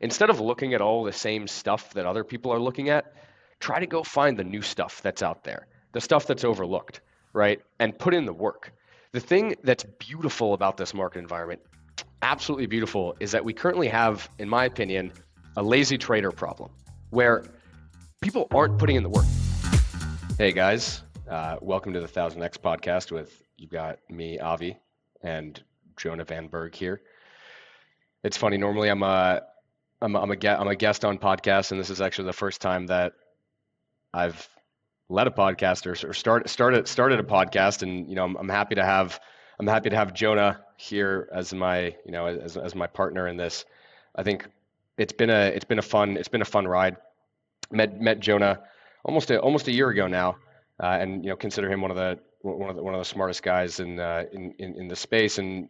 instead of looking at all the same stuff that other people are looking at, try to go find the new stuff that's out there, the stuff that's overlooked, right? And put in the work. The thing that's beautiful about this market environment, absolutely beautiful, is that we currently have, in my opinion, a lazy trader problem where people aren't putting in the work. Hey guys, uh, welcome to the Thousand X podcast with you've got me, Avi, and Jonah Van Bourg here. It's funny. Normally, I'm a I'm I'm a, I'm a guest on podcasts, and this is actually the first time that I've led a podcast or, or start, started started a podcast, and you know I'm, I'm happy to have I'm happy to have Jonah here as my you know as, as my partner in this. I think it's been a it's been a fun it's been a fun ride. Met met Jonah almost a, almost a year ago now, uh, and you know consider him one of the one of the one of the smartest guys in uh, in, in in the space, and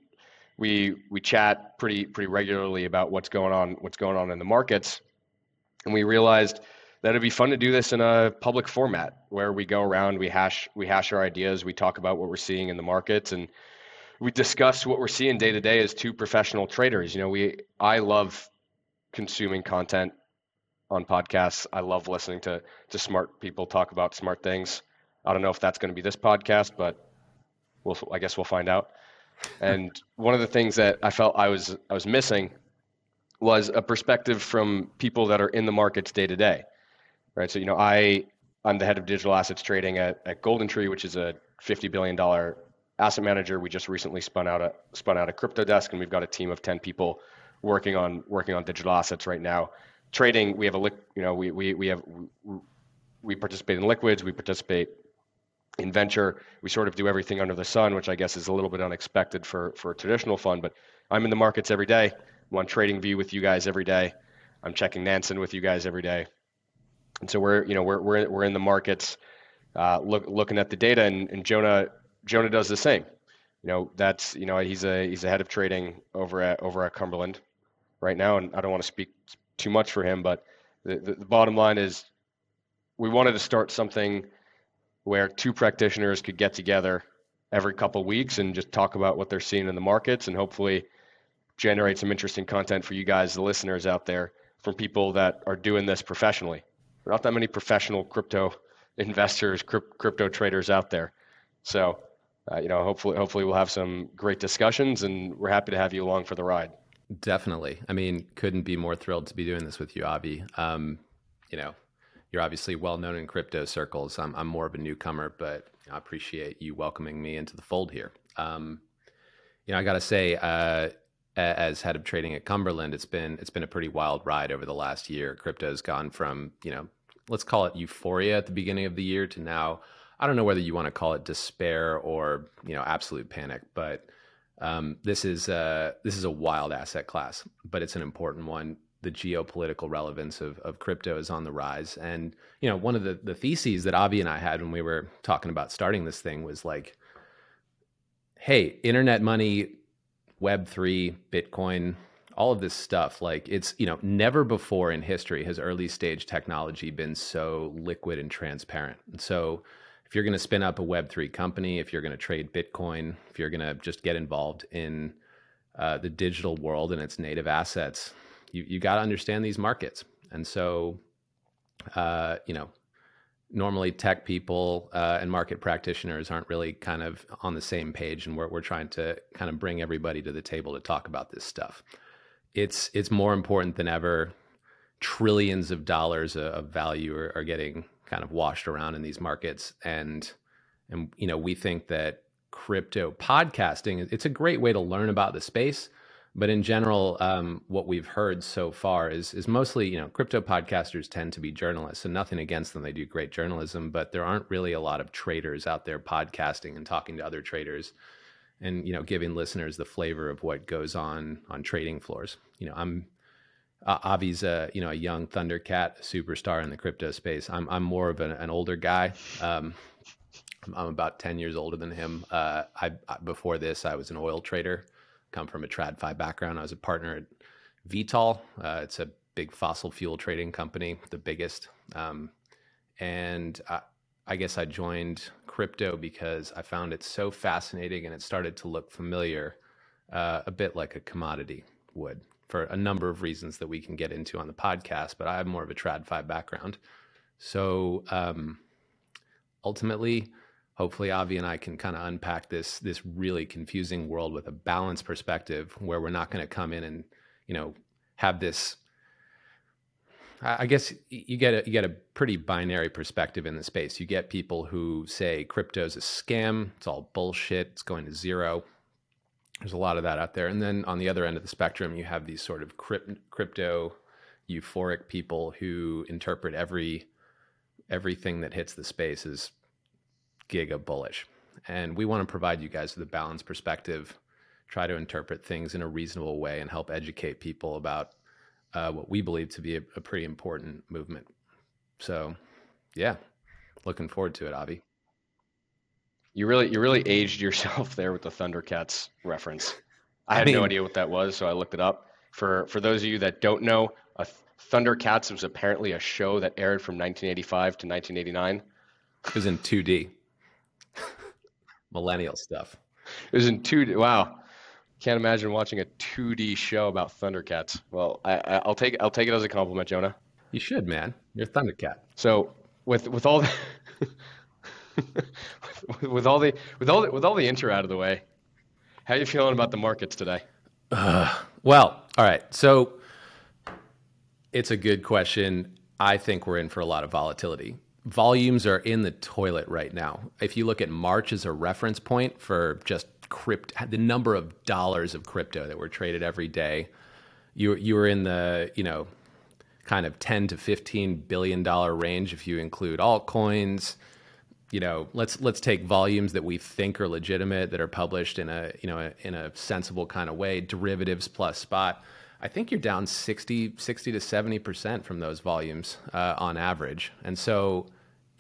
we we chat pretty pretty regularly about what's going on what's going on in the markets, and we realized that it'd be fun to do this in a public format where we go around, we hash we hash our ideas, we talk about what we're seeing in the markets, and we discuss what we're seeing day to day as two professional traders. You know, we I love consuming content on podcasts. I love listening to to smart people talk about smart things. I don't know if that's going to be this podcast, but we'll I guess we'll find out. And one of the things that I felt I was I was missing was a perspective from people that are in the markets day to day. Right. So you know, I I'm the head of digital assets trading at, at GoldenTree, which is a fifty billion dollar asset manager. We just recently spun out a spun out a crypto desk, and we've got a team of ten people working on working on digital assets right now. Trading, we have a you know we we we have we participate in liquids, we participate in venture, we sort of do everything under the sun, which I guess is a little bit unexpected for, for a traditional fund. But I'm in the markets every day. I'm on Trading View with you guys every day. I'm checking Nansen with you guys every day. And so we're, you know, we're, we're, we're in the markets uh, look, looking at the data and, and Jonah, Jonah does the same. You know, that's, you know, he's a, he's a head of trading over at, over at Cumberland right now. And I don't want to speak too much for him, but the, the, the bottom line is we wanted to start something – where two practitioners could get together every couple weeks and just talk about what they're seeing in the markets and hopefully generate some interesting content for you guys, the listeners out there, from people that are doing this professionally. There are not that many professional crypto investors, crypto traders out there. So, uh, you know, hopefully, hopefully we'll have some great discussions, and we're happy to have you along for the ride. Definitely. I mean, couldn't be more thrilled to be doing this with you, Avi. Um, you know, you're obviously well known in crypto circles. I'm, I'm more of a newcomer, but I appreciate you welcoming me into the fold here. Um, you know, I got to say, uh, as head of trading at Cumberland, it's been it's been a pretty wild ride over the last year. Crypto's gone from you know, let's call it euphoria at the beginning of the year to now. I don't know whether you want to call it despair or you know absolute panic, but um, this is uh, this is a wild asset class, but it's an important one the geopolitical relevance of, of crypto is on the rise. And, you know, one of the, the theses that Avi and I had when we were talking about starting this thing was like, hey, internet money, Web3, Bitcoin, all of this stuff, like it's, you know, never before in history has early stage technology been so liquid and transparent. And so if you're going to spin up a Web3 company, if you're going to trade Bitcoin, if you're going to just get involved in uh, the digital world and its native assets, you you got to understand these markets. And so, uh, you know, normally tech people uh, and market practitioners aren't really kind of on the same page, and we're we're trying to kind of bring everybody to the table to talk about this stuff. It's it's more important than ever. Trillions of dollars of value are, are getting kind of washed around in these markets, and and you know we think that crypto podcasting it's a great way to learn about the space but in general, um, what we've heard so far is is mostly you know crypto podcasters tend to be journalists, and nothing against them; they do great journalism. But there aren't really a lot of traders out there podcasting and talking to other traders, and you know giving listeners the flavor of what goes on on trading floors. You know, I'm uh, Avi's a you know a young Thundercat superstar in the crypto space. I'm I'm more of an, an older guy. Um, I'm about ten years older than him. Uh, I before this, I was an oil trader come from a TradFi background. I was a partner at Vitol. Uh, it's a big fossil fuel trading company, the biggest. Um, and I, I guess I joined crypto because I found it so fascinating and it started to look familiar, uh, a bit like a commodity would for a number of reasons that we can get into on the podcast. But I have more of a TradFi background, so um, ultimately, hopefully, Avi and I can kind of unpack this this really confusing world with a balanced perspective, where we're not going to come in and you know have this I guess you get a, you get a pretty binary perspective in the space. You get people who say crypto's a scam, it's all bullshit, it's going to zero. There's a lot of that out there. And then on the other end of the spectrum, you have these sort of crypto euphoric people who interpret every everything that hits the space as giga bullish. And we want to provide you guys with a balanced perspective, try to interpret things in a reasonable way and help educate people about uh, what we believe to be a, a, pretty important movement. So, yeah, looking forward to it, Avi. You really, you really aged yourself there with the Thundercats reference. I had I mean, no idea what that was, so I looked it up. For for those of you that don't know, a Thundercats was apparently a show that aired from 1985 to 1989. It was in 2D. Millennial stuff. It was in 2D. Wow. Can't imagine watching a 2D show about Thundercats. Well, I, will take I'll take it as a compliment, Jonah. You should, man. You're Thundercat. So with with all the with, all the with all the, with all the intro out of the way, how are you feeling about the markets today? Uh, well, all right. So it's a good question. I think we're in for a lot of volatility. Volumes are in the toilet right now. If you look at March as a reference point for just crypto, the number of dollars of crypto that were traded every day. You you were in the you know kind of 10 to 15 billion dollar range if you include altcoins you know let's let's take volumes that we think are legitimate that are published in a you know in a sensible kind of way derivatives plus spot i think you're down 60 60 to 70% from those volumes uh, on average and so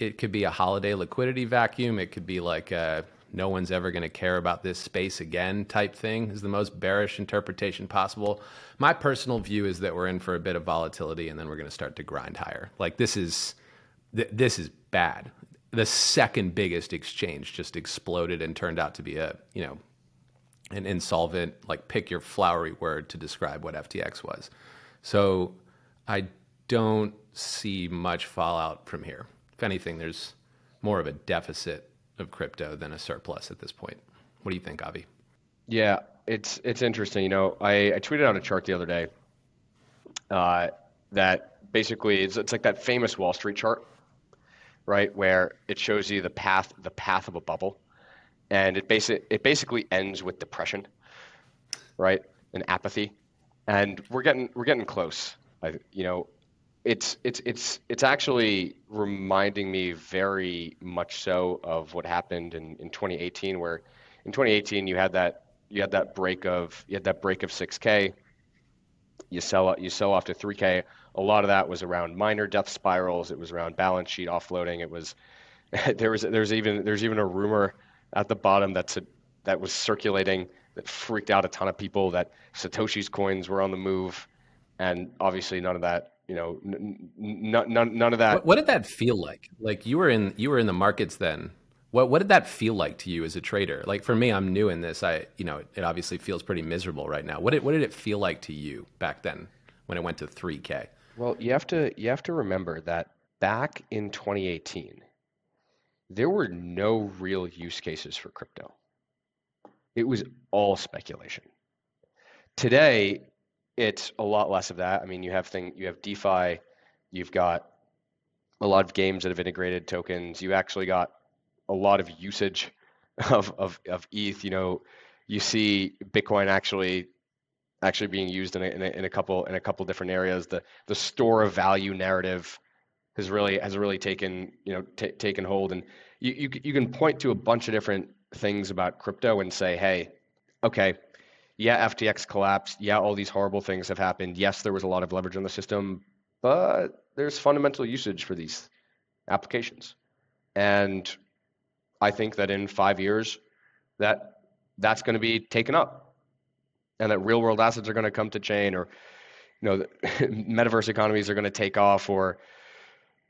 it could be a holiday liquidity vacuum it could be like a no one's ever going to care about this space again type thing is the most bearish interpretation possible. My personal view is that we're in for a bit of volatility and then we're going to start to grind higher. Like this is th- this is bad. The second biggest exchange just exploded and turned out to be a, you know, an insolvent like pick your flowery word to describe what FTX was. So I don't see much fallout from here. If anything, there's more of a deficit of crypto than a surplus at this point. What do you think, Avi? Yeah, it's it's interesting. You know, I, I tweeted out a chart the other day uh, that basically it's, it's like that famous Wall Street chart, right, where it shows you the path the path of a bubble, and it basic it basically ends with depression, right, and apathy, and we're getting we're getting close. I, you know, it's it's it's it's actually reminding me very much so of what happened in, in 2018 where in 2018 you had that you had that break of you had that break of 6k you sell you sell off to 3k a lot of that was around miner death spirals. It was around balance sheet offloading. It was there was there's even there's even a rumor at the bottom that's a, that was circulating that freaked out a ton of people that satoshi's coins were on the move and obviously none of that you know, n- n- none, none of that. What, what, did that feel like? Like you were in, you were in the markets then. What, what did that feel like to you as a trader? Like for me, I'm new in this. I, you know, it obviously feels pretty miserable right now. What did, what did it feel like to you back then when it went to 3K? Well, you have to, you have to remember that back in 2018, there were no real use cases for crypto. It was all speculation. Today, it's a lot less of that. I mean, you have thing you have DeFi, you've got a lot of games that have integrated tokens. You actually got a lot of usage of of, of ETH. You know, you see Bitcoin actually actually being used in a, in a, in a couple in a couple different areas. The the store of value narrative has really has really taken you know t- taken hold, and you, you you can point to a bunch of different things about crypto and say, hey, okay, yeah, FTX collapsed. Yeah, all these horrible things have happened. Yes, there was a lot of leverage on the system, but there's fundamental usage for these applications. And I think that in five years, that that's going to be taken up, and that real world assets are going to come to chain, or you know, metaverse economies are going to take off, or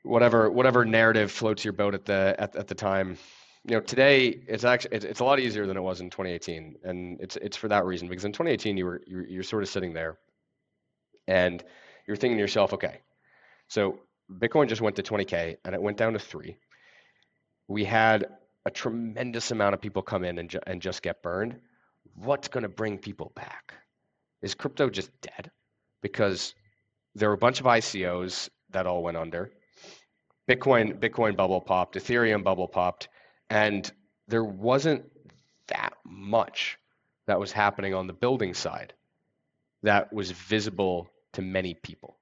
whatever whatever narrative floats your boat at the at, at the time you know today it's actually it's, it's a lot easier than it was in 2018 and it's it's for that reason because in 2018 you were you're, you're sort of sitting there And you're thinking to yourself, okay, so Bitcoin just went to 20K and it went down to three. We had a tremendous amount of people come in and, ju- and just get burned. What's going to bring people back? Is crypto just dead? Because there were a bunch of ICOs that all went under. Bitcoin Bitcoin bubble popped, Ethereum bubble popped, and there wasn't that much that was happening on the building side that was visible to many people.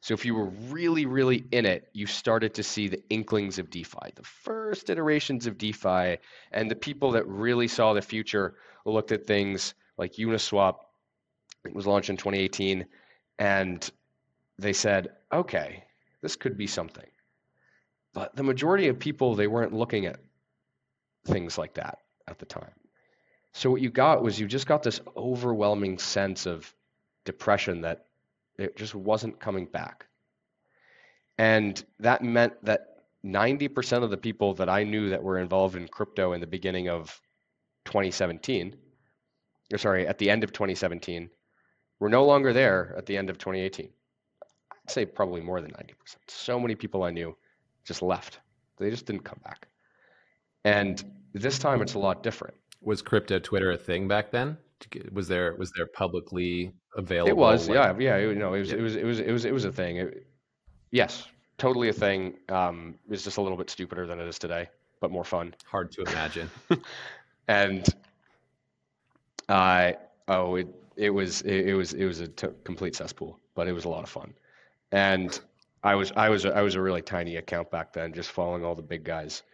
So if you were really, really in it, you started to see the inklings of DeFi, the first iterations of DeFi, and the people that really saw the future looked at things like Uniswap, it was launched in 2018, and they said, okay, this could be something. But the majority of people, they weren't looking at things like that at the time. So what you got was you just got this overwhelming sense of depression that it just wasn't coming back. And that meant that 90% of the people that I knew that were involved in crypto in the beginning of 2017, or sorry, at the end of 2017, were no longer there at the end of 2018. I'd say probably more than 90%. So many people I knew just left. They just didn't come back. And this time it's a lot different. Was crypto Twitter a thing back then? Was there was there publicly available? It was, like, yeah, yeah. You know, it was, yeah. it was, it was, it was, it was a thing. It, yes, totally a thing. Um, it's just a little bit stupider than it is today, but more fun. Hard to imagine. and I, uh, oh, it, it was, it, it was, it was a t- complete cesspool, but it was a lot of fun. And I was, I was, I was a really tiny account back then, just following all the big guys.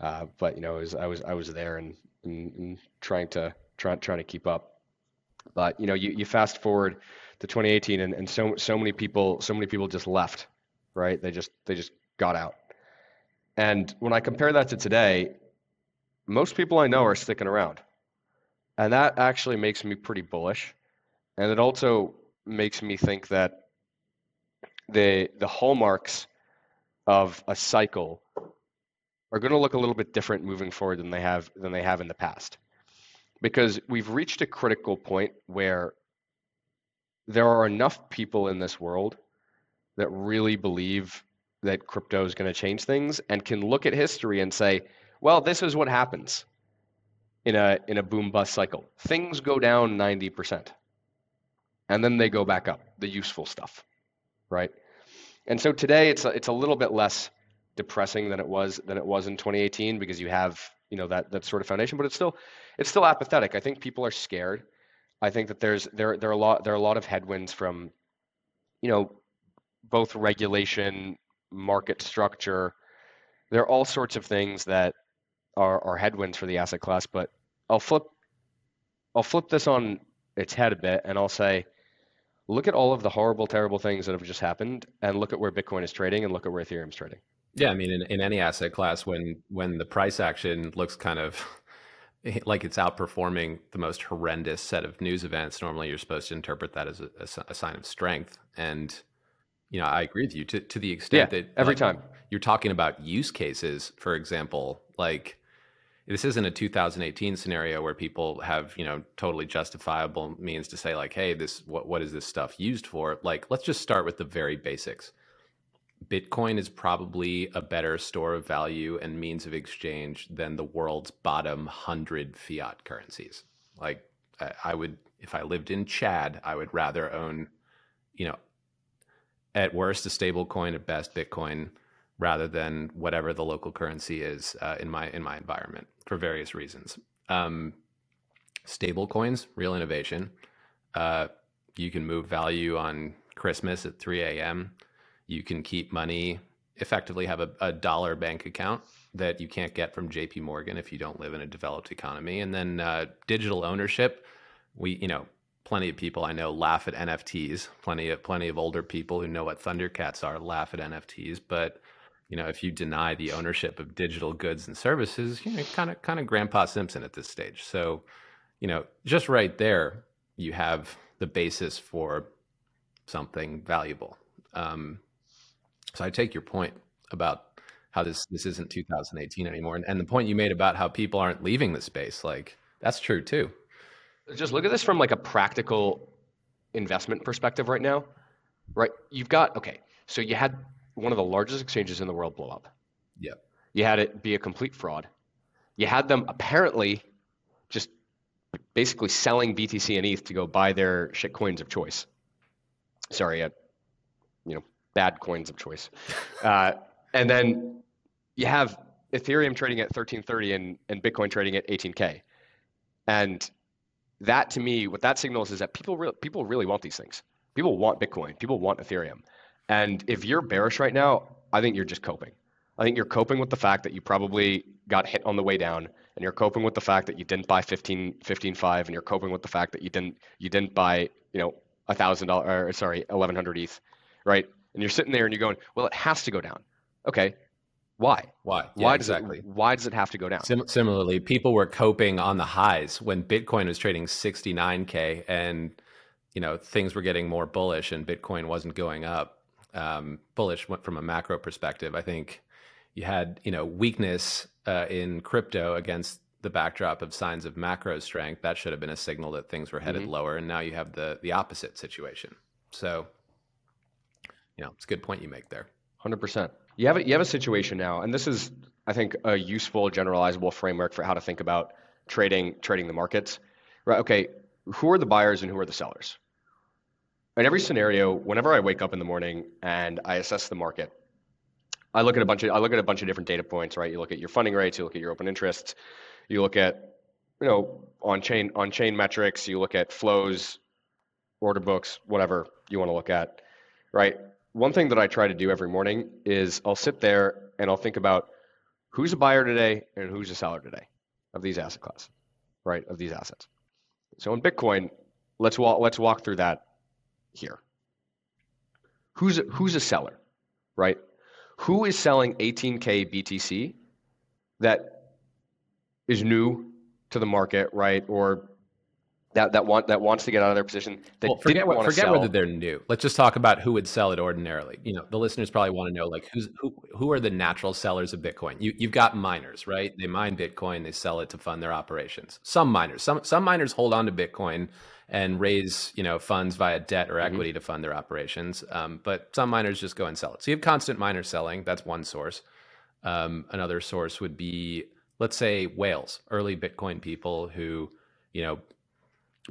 Uh, but you know, was, I was, I was there and, and, and trying to, trying, trying to keep up. But you know, you, you fast forward to 2018, and, and so so many people so many people just left, right? They just they just got out. And when I compare that to today, most people I know are sticking around, and that actually makes me pretty bullish. And it also makes me think that the the hallmarks of a cycle are going to look a little bit different moving forward than they have than they have in the past because we've reached a critical point where there are enough people in this world that really believe that crypto is going to change things and can look at history and say, well, this is what happens in a in a boom bust cycle. Things go down 90%. And then they go back up, the useful stuff, right? And so today it's a, it's a little bit less depressing than it was than it was in 2018 because you have, you know, that that sort of foundation, but it's still it's still apathetic. I think people are scared. I think that there's there there are a lot there are a lot of headwinds from, you know, both regulation, market structure. There are all sorts of things that are, are headwinds for the asset class. But I'll flip I'll flip this on its head a bit and I'll say, look at all of the horrible, terrible things that have just happened and look at where Bitcoin is trading and look at where Ethereum is trading. Yeah, I mean, in, in any asset class, when when the price action looks kind of eh, like it's outperforming the most horrendous set of news events. Normally, you're supposed to interpret that as a, a sign of strength. And you know, I agree with you to to the extent yeah, that every like, time you're talking about use cases, for example, like this isn't a 2018 scenario where people have you know totally justifiable means to say like, hey, this what what is this stuff used for? Like, let's just start with the very basics. Bitcoin is probably a better store of value and means of exchange than the world's bottom 100 fiat currencies. Like, I would, if I lived in Chad, I would rather own, you know, at worst, a stable coin, at best, Bitcoin, rather than whatever the local currency is uh, in my in my environment for various reasons. Um, stable coins, real innovation. Uh, you can move value on Christmas at 3 a.m you can keep money, effectively have a, a dollar bank account that you can't get from JP Morgan if you don't live in a developed economy. And then uh, digital ownership, we, you know, plenty of people I know laugh at NFTs. Plenty of plenty of older people who know what Thundercats are laugh at NFTs. But you know, if you deny the ownership of digital goods and services, you know, kind of kind of Grandpa Simpson at this stage. So, you know, just right there, you have the basis for something valuable. Um, so I take your point about how this this isn't 2018 anymore, and, and the point you made about how people aren't leaving the space, like that's true too. Just look at this from like a practical investment perspective right now. right? You've got okay. So you had one of the largest exchanges in the world blow up. Yep. You had it be a complete fraud. You had them apparently just basically selling BTC and ETH to go buy their shit coins of choice. Sorry, bad coins of choice. Uh, and then you have Ethereum trading at 1330 and, and Bitcoin trading at 18K. And that to me, what that signals is that people, re- people really want these things. People want Bitcoin. People want Ethereum. And if you're bearish right now, I think you're just coping. I think you're coping with the fact that you probably got hit on the way down, and you're coping with the fact that you didn't buy 15, 15 5, and you're coping with the fact that you didn't you didn't buy you know a thousand dollar or sorry eleven hundred ETH, right? And you're sitting there and you're going, well, it has to go down. Okay, why? Why? Yeah, why does exactly. it why does it have to go down? Sim- similarly, people were coping on the highs when Bitcoin was trading 69k and you know things were getting more bullish and Bitcoin wasn't going up. Um, bullish from a macro perspective. I think you had you know weakness uh, in crypto against the backdrop of signs of macro strength. That should have been a signal that things were headed mm-hmm. lower, and now you have the the opposite situation. So, you know, it's a good point you make there. Hundred percent. You have a, you have a situation now, and this is, I think, a useful generalizable framework for how to think about trading trading the markets. Right? Okay, who are the buyers and who are the sellers? In every scenario, whenever I wake up in the morning and I assess the market, I look at a bunch of I look at a bunch of different data points. Right? You look at your funding rates, you look at your open interests, you look at you know on chain on chain metrics, you look at flows, order books, whatever you want to look at. Right? One thing that I try to do every morning is I'll sit there and I'll think about who's a buyer today and who's a seller today of these asset class, right? Of these assets. So in Bitcoin, let's walk let's walk through that here. Who's a, who's a seller, right? Who is selling 18k BTC that is new to the market, right? Or that that want that wants to get out of their position. That well, forget what, forget whether they're new. Let's just talk about who would sell it ordinarily. You know, the listeners probably want to know like who's who who are the natural sellers of Bitcoin. You you've got miners, right? They mine Bitcoin, they sell it to fund their operations. Some miners, some some miners hold on to Bitcoin and raise you know funds via debt or mm-hmm. equity mm-hmm. to fund their operations. Um, but some miners just go and sell it. So you have constant miner selling. That's one source. Um, another source would be let's say whales, early Bitcoin people who you know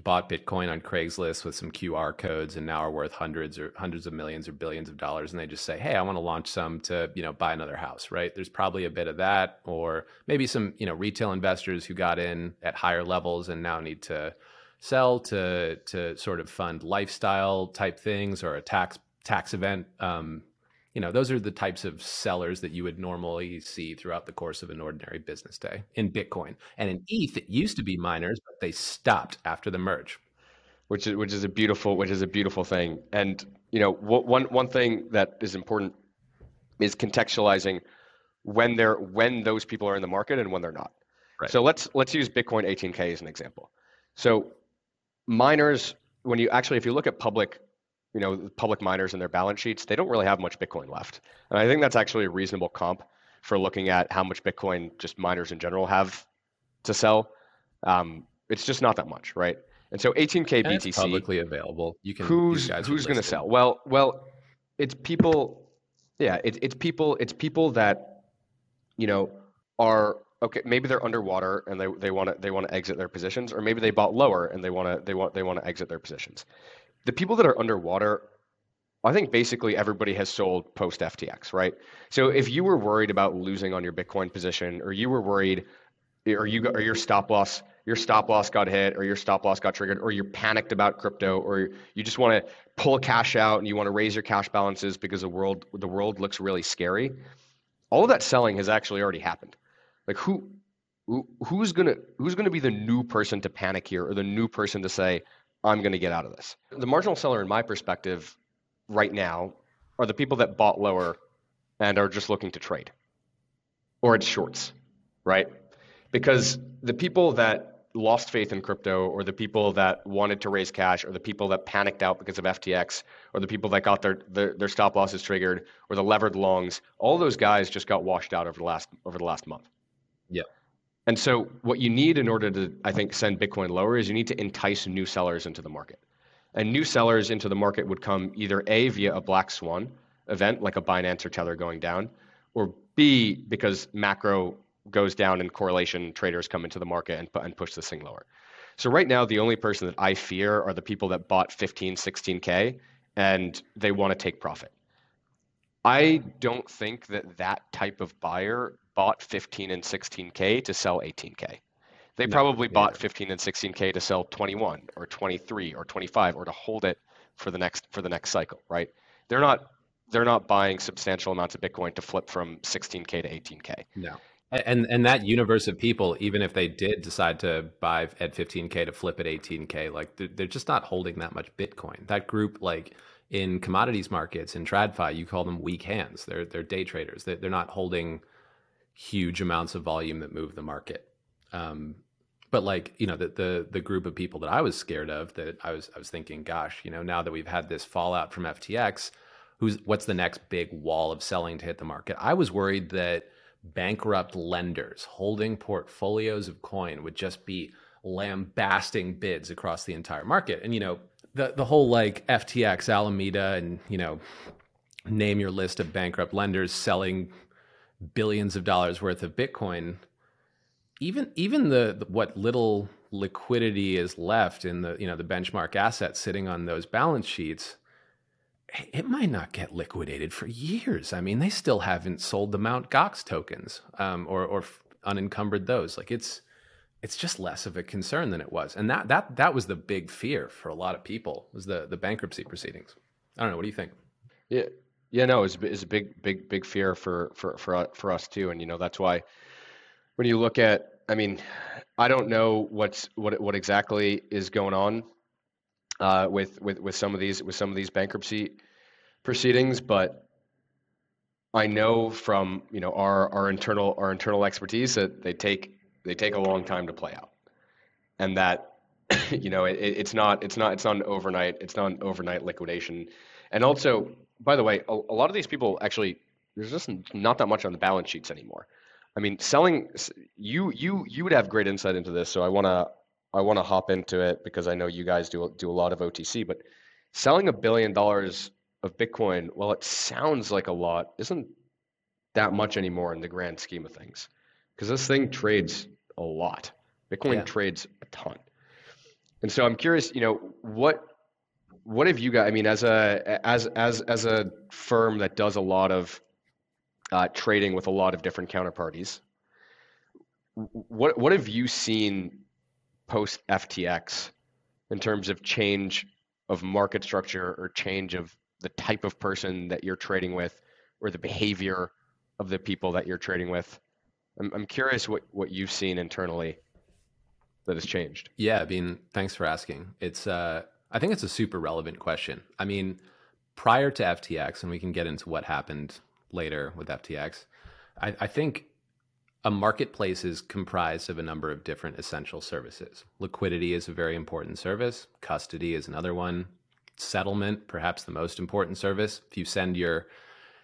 bought Bitcoin on Craigslist with some QR codes and now are worth hundreds or hundreds of millions or billions of dollars. And they just say, Hey, I want to launch some to, you know, buy another house, right? There's probably a bit of that, or maybe some, you know, retail investors who got in at higher levels and now need to sell to, to sort of fund lifestyle type things or a tax, tax event. Um, you know those are the types of sellers that you would normally see throughout the course of an ordinary business day in bitcoin. And in eth it used to be miners but they stopped after the merge. Which is which is a beautiful which is a beautiful thing. And you know one one thing that is important is contextualizing when they're when those people are in the market and when they're not. Right. so let's let's use bitcoin 18k as an example. So miners when you actually if you look at public you know, public miners and their balance sheets, they don't really have much Bitcoin left. And I think that's actually a reasonable comp for looking at how much Bitcoin just miners in general have to sell. Um, it's just not that much, right? And so 18k and BTC publicly available. You can who's who's going to sell? Well, well, it's people. Yeah, it, it's people. It's people that you know are okay. Maybe they're underwater and they they want to they want to exit their positions, or maybe they bought lower and they want to they want they want to exit their positions the people that are underwater, I think basically everybody has sold post FTX, right? So if you were worried about losing on your Bitcoin position, or you were worried, or you or your stop loss, your stop loss got hit, or your stop loss got triggered, or you're panicked about crypto, or you just want to pull cash out and you want to raise your cash balances because the world the world looks really scary. All of that selling has actually already happened. Like who who's gonna who's gonna be the new person to panic here, or the new person to say, I'm going to get out of this. The marginal seller, in my perspective, right now, are the people that bought lower and are just looking to trade, or it's shorts, right? Because the people that lost faith in crypto, or the people that wanted to raise cash, or the people that panicked out because of FTX, or the people that got their their, their stop losses triggered, or the levered longs, all those guys just got washed out over the last over the last month. Yep. And so, what you need in order to, I think, send Bitcoin lower is you need to entice new sellers into the market. And new sellers into the market would come either A, via a black swan event, like a Binance or Tether going down, or B, because macro goes down and correlation traders come into the market and, and push this thing lower. So right now, the only person that I fear are the people that bought 15, 16K and they want to take profit. I don't think that that type of buyer bought 15 and 16K to sell 18K. They no, probably bought 15 and 16K to sell 21 or 23 or 25 or to hold it for the next for the next cycle, right? They're not they're not buying substantial amounts of Bitcoin to flip from 16K to 18K. No. And and that universe of people, even if they did decide to buy at 15k to flip at 18k, like they're, they're just not holding that much Bitcoin. That group, like in commodities markets in TradFi, you call them weak hands. They're they're day traders. They're, they're not holding huge amounts of volume that move the market. Um, but like you know the, the the group of people that I was scared of, that I was I was thinking, gosh, you know, now that we've had this fallout from FTX, who's what's the next big wall of selling to hit the market? I was worried that bankrupt lenders holding portfolios of coin would just be lambasting bids across the entire market. And you know, the the whole like FTX, Alameda, and you know, name your list of bankrupt lenders selling billions of dollars worth of Bitcoin. Even even the, the what little liquidity is left in the you know the benchmark assets sitting on those balance sheets it might not get liquidated for years. I mean, they still haven't sold the Mount Gox tokens um, or or unencumbered those. Like it's it's just less of a concern than it was, and that that that was the big fear for a lot of people was the the bankruptcy proceedings. I don't know. What do you think? Yeah, yeah, no, it's it's a big big big fear for for for for us too, and you know that's why when you look at, I mean, I don't know what's what what exactly is going on uh, with with with some of these with some of these bankruptcy proceedings, but I know from you know our our internal our internal expertise that they take they take a long time to play out, and that you know it, it's not it's not it's not an overnight it's not an overnight liquidation, and also by the way a, a lot of these people actually there's just not that much on the balance sheets anymore. I mean, selling you you you would have great insight into this, so I want to I want to hop into it because I know you guys do do a lot of OTC, but selling a billion dollars of Bitcoin, well, it sounds like a lot, isn't that much anymore in the grand scheme of things. Because this thing trades a lot. Bitcoin yeah. trades a ton. And so I'm curious, you know, what what have you got? I mean, as a as as as a firm that does a lot of uh, trading with a lot of different counterparties, what what have you seen post FTX in terms of change of market structure or change of the type of person that you're trading with or the behavior of the people that you're trading with? I'm, I'm curious what, what you've seen internally that has changed. Yeah, I mean, thanks for asking. It's uh, I think it's a super relevant question. I mean, prior to FTX, and we can get into what happened later with FTX, I, I think a marketplace is comprised of a number of different essential services. Liquidity is a very important service, custody is another one, settlement, perhaps the most important service. If you send your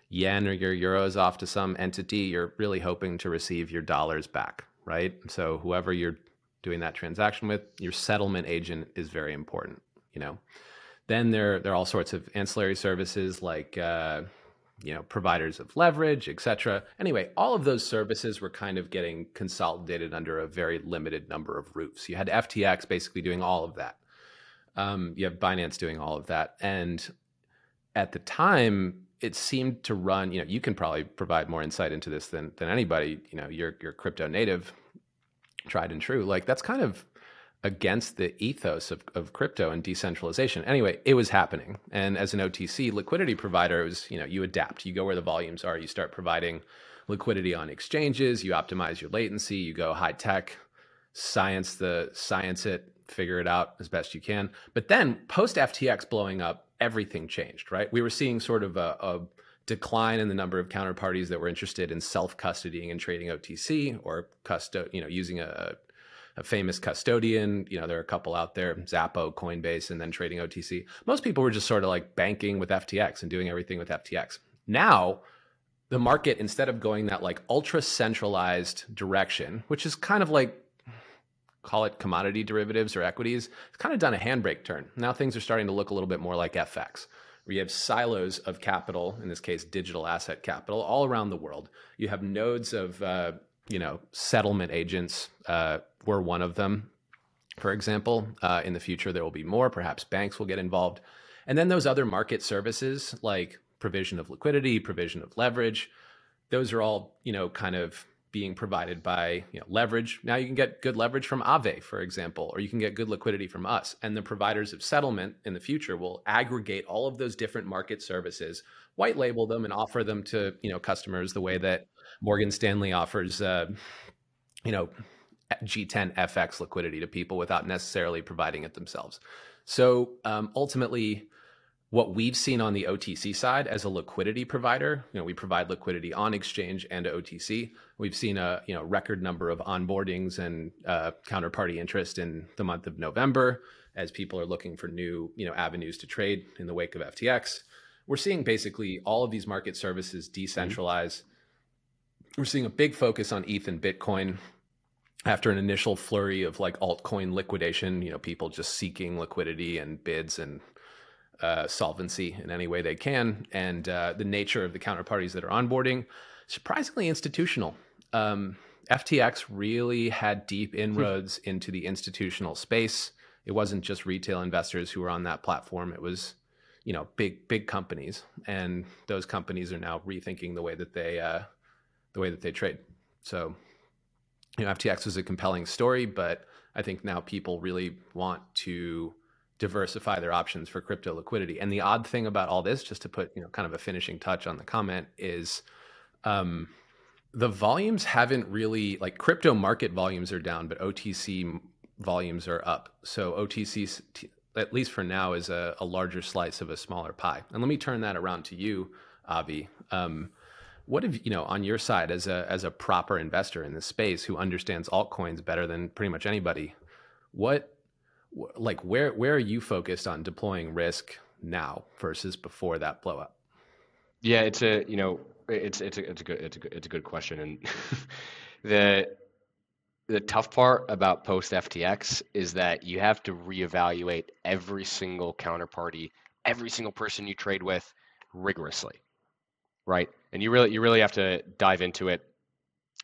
yen or your euros off to some entity, you're really hoping to receive your dollars back, right? So whoever you're doing that transaction with, your settlement agent is very important, you know. Then there, there are all sorts of ancillary services like uh, you know providers of leverage etc anyway all of those services were kind of getting consolidated under a very limited number of roofs. You had ftx basically doing all of that. Um, you have binance doing all of that. And at the time it seemed to run you know you can probably provide more insight into this than than anybody. You know you're, you're crypto native tried and true. Like that's kind of against the ethos of, of crypto and decentralization. Anyway, it was happening. And as an OTC liquidity provider, it was, you know, you adapt. You go where the volumes are, you start providing liquidity on exchanges, you optimize your latency, you go high tech, science the science it, figure it out as best you can. But then post FTX blowing up, everything changed, right? We were seeing sort of a, a decline in the number of counterparties that were interested in self-custodying and trading OTC or custo, you know, using a a famous custodian. You know, there are a couple out there, Xapo, Coinbase, and then trading OTC. Most people were just sort of like banking with FTX and doing everything with FTX. Now, the market, instead of going that like ultra centralized direction, which is kind of like call it commodity derivatives or equities, it's kind of done a handbrake turn. Now things are starting to look a little bit more like FX, where you have silos of capital, in this case, digital asset capital, all around the world. You have nodes of, uh, you know, settlement agents. Uh, we're one of them, for example. Uh, in the future, there will be more. Perhaps banks will get involved. And then those other market services like provision of liquidity, provision of leverage, those are all, you know, kind of being provided by you know, leverage. Now you can get good leverage from Aave, for example, or you can get good liquidity from us. And the providers of settlement in the future will aggregate all of those different market services, white label them, and offer them to you know customers the way that Morgan Stanley offers, uh, you know, G10 FX liquidity to people without necessarily providing it themselves. So um, ultimately, what we've seen on the OTC side as a liquidity provider, you know, we provide liquidity on exchange and OTC. We've seen a you know record number of onboardings and uh, counterparty interest in the month of November as people are looking for new you know avenues to trade in the wake of FTX. We're seeing basically all of these market services decentralize. Mm-hmm. We're seeing a big focus on ETH and Bitcoin after an initial flurry of like altcoin liquidation. You know, people just seeking liquidity and bids and uh, solvency in any way they can, and uh, the nature of the counterparties that are onboarding, surprisingly institutional. Um, FTX really had deep hmm. inroads into the institutional space. It wasn't just retail investors who were on that platform. It was, you know, big big companies, and those companies are now rethinking the way that they uh, the way that they trade. So, you know, FTX was a compelling story, but I think now people really want to diversify their options for crypto liquidity. And the odd thing about all this, just to put you know kind of a finishing touch on the comment, is um, the volumes haven't really like crypto market volumes are down, but OTC volumes are up. So OTC, at least for now, is a, a larger slice of a smaller pie. And let me turn that around to you, Avi. Um, what have you know on your side as a as a proper investor in this space who understands altcoins better than pretty much anybody? What like where where are you focused on deploying risk now versus before that blow up? Yeah, it's a you know it's it's a it's a good it's a good, it's a good question, and the the tough part about post FTX is that you have to reevaluate every single counterparty, every single person you trade with rigorously, right? And you really you really have to dive into it.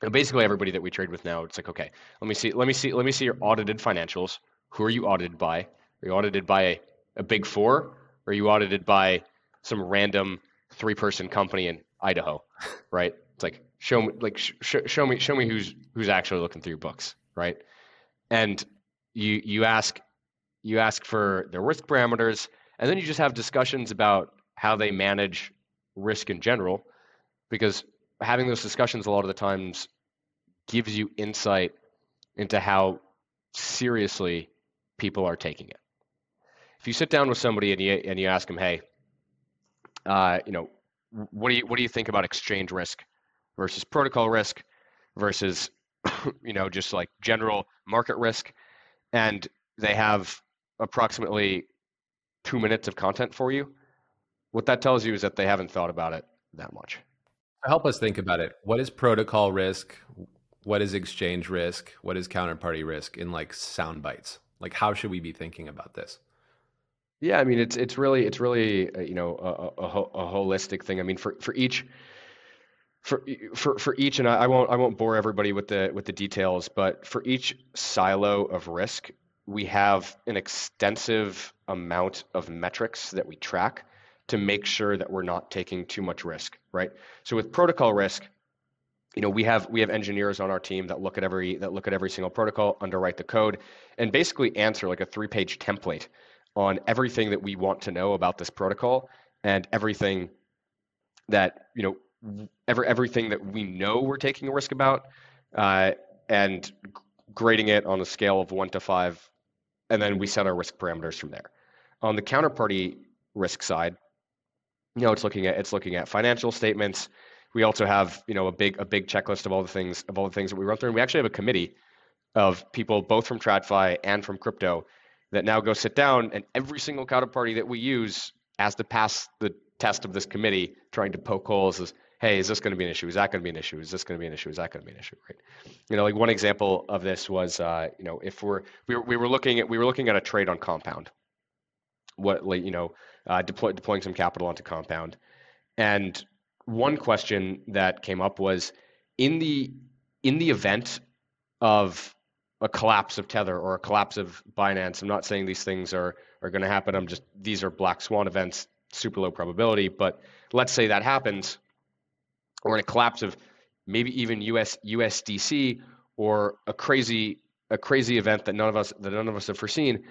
And basically, everybody that we trade with now, it's like, okay, let me see, let me see, let me see your audited financials. Who are you audited by? Are you audited by a, a big four? Or are you audited by some random three person company in Idaho? Right? It's like show me like sh- show me show me who's who's actually looking through your books, right? And you you ask you ask for their risk parameters, and then you just have discussions about how they manage risk in general, because having those discussions a lot of the times gives you insight into how seriously people are taking it. If you sit down with somebody and you and you ask them, hey, uh, you know, what do you what do you think about exchange risk versus protocol risk versus you know just like general market risk, and they have approximately two minutes of content for you. What that tells you is that they haven't thought about it that much. Help us think about it. What is protocol risk? What is exchange risk? What is counterparty risk in like sound bites? Like, how should we be thinking about this? Yeah, I mean, it's it's really it's really uh, you know a, a, a, holistic thing. I mean, for for each for for for each, and I, I won't I won't bore everybody with the with the details, but for each silo of risk, we have an extensive amount of metrics that we track to make sure that we're not taking too much risk, right? So with protocol risk, you know we have we have engineers on our team that look at every that look at every single protocol underwrite the code and basically answer like a three page template on everything that we want to know about this protocol and everything that you know every everything that we know we're taking a risk about uh, and grading it on a scale of one to five and then we set our risk parameters from there. On the counterparty risk side you know it's looking at it's looking at financial statements. We also have you know a big a big checklist of all the things of all the things that we run through. And we actually have a committee of people both from TradFi and from crypto that now go sit down and every single counterparty that we use has to pass the test of this committee trying to poke holes as hey, is this going to be an issue? Is that going to be an issue? Is this going to be an issue? Is that going to be an issue? Right? You know, like one example of this was, uh, you know, if we're we were, we were looking at we were looking at a trade on Compound, what like you know, uh, deploy, deploying some capital onto Compound, and one question that came up was in the in the event of a collapse of Tether or a collapse of Binance. I'm not saying these things are are going to happen. I'm just these are black swan events, super low probability. But let's say that happens, or in a collapse of maybe even US USDC or a crazy a crazy event that none of us that none of us have foreseen.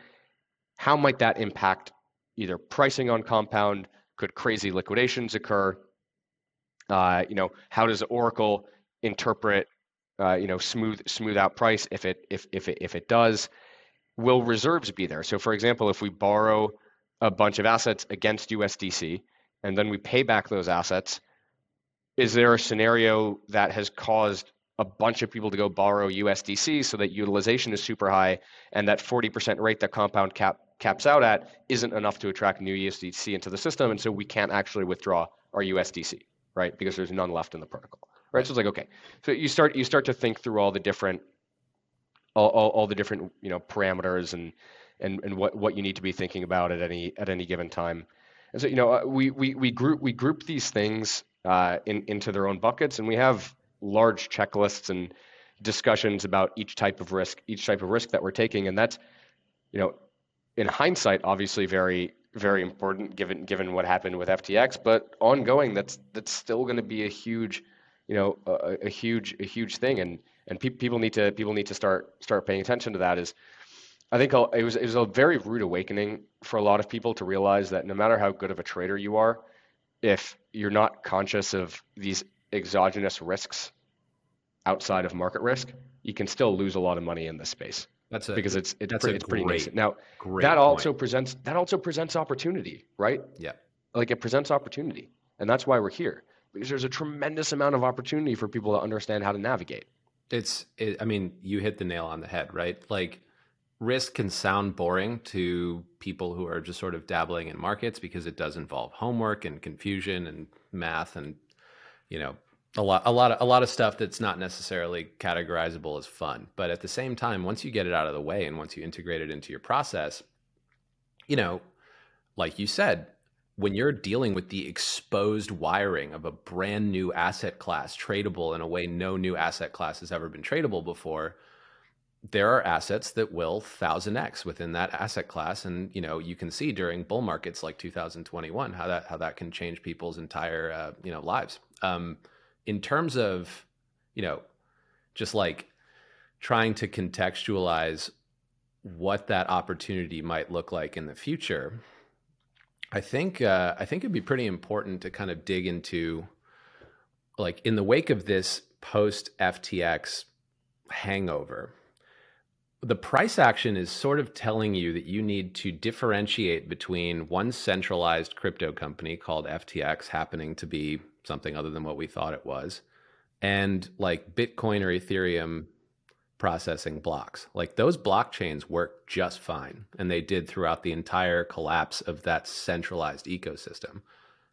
How might that impact either pricing on Compound? Could crazy liquidations occur? Uh, you know, how does Oracle interpret uh, you know smooth smooth out price if it if if it if it does will reserves be there so for example if we borrow a bunch of assets against USDC and then we pay back those assets is there a scenario that has caused a bunch of people to go borrow USDC so that utilization is super high and that 40% rate that compound cap caps out at isn't enough to attract new USDC into the system and so we can't actually withdraw our USDC right because there's none left in the protocol right? So it's like okay, so you start you start to think through all the different all, all, all the different you know parameters and and and what what you need to be thinking about at any at any given time. And so you know uh, we we we group we group these things uh, in into their own buckets, and we have large checklists and discussions about each type of risk, each type of risk that we're taking, and that's you know in hindsight obviously very very important given given what happened with FTX, but ongoing that's that's still going to be a huge you know a, a huge a huge thing. And and pe- people need to people need to start start paying attention to that is I think it was it was a very rude awakening for a lot of people to realize that no matter how good of a trader you are, if you're not conscious of these exogenous risks outside of market risk, you can still lose a lot of money in this space. That's a, because it's it's, it's pretty, great, nascent. Now that point. also presents that also presents opportunity, right? Yeah. Like it presents opportunity, and that's why we're here because there's a tremendous amount of opportunity for people to understand how to navigate. It's, it, I mean, you hit the nail on the head, right? Like, risk can sound boring to people who are just sort of dabbling in markets because it does involve homework and confusion and math and, you know, a lot, a lot, of, a lot of stuff that's not necessarily categorizable as fun. But at the same time, once you get it out of the way and once you integrate it into your process, you know, like you said, when you're dealing with the exposed wiring of a brand new asset class tradable in a way no new asset class has ever been tradable before there are assets that will 1000x within that asset class. And you know you can see during bull markets like 2021 how that how that can change people's entire uh, you know lives. Um, in terms of you know just like trying to contextualize what that opportunity might look like in the future I think uh, I think it'd be pretty important to kind of dig into, like, in the wake of this post FTX hangover, the price action is sort of telling you that you need to differentiate between one centralized crypto company called FTX happening to be something other than what we thought it was, and like Bitcoin or Ethereum processing blocks. Like those blockchains work just fine, and they did throughout the entire collapse of that centralized ecosystem.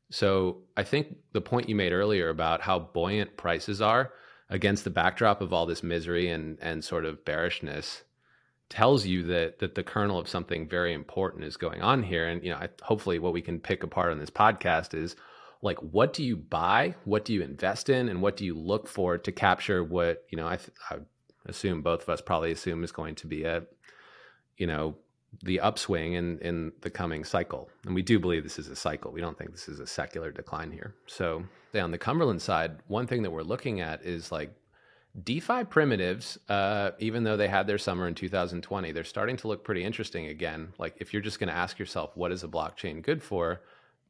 So I think the point you made earlier about how buoyant prices are against the backdrop of all this misery and and sort of bearishness tells you that that the kernel of something very important is going on here. And you know, I, hopefully, what we can pick apart on this podcast is like what do you buy, what do you invest in, and what do you look for to capture what you know. I, I assume both of us probably assume is going to be a, you know, the upswing in in the coming cycle. And we do believe this is a cycle. We don't think this is a secular decline here. So on the Cumberland side, one thing that we're looking at is like DeFi primitives, uh, even though they had their summer in 2020, they're starting to look pretty interesting again. Like if you're just going to ask yourself, what is a blockchain good for?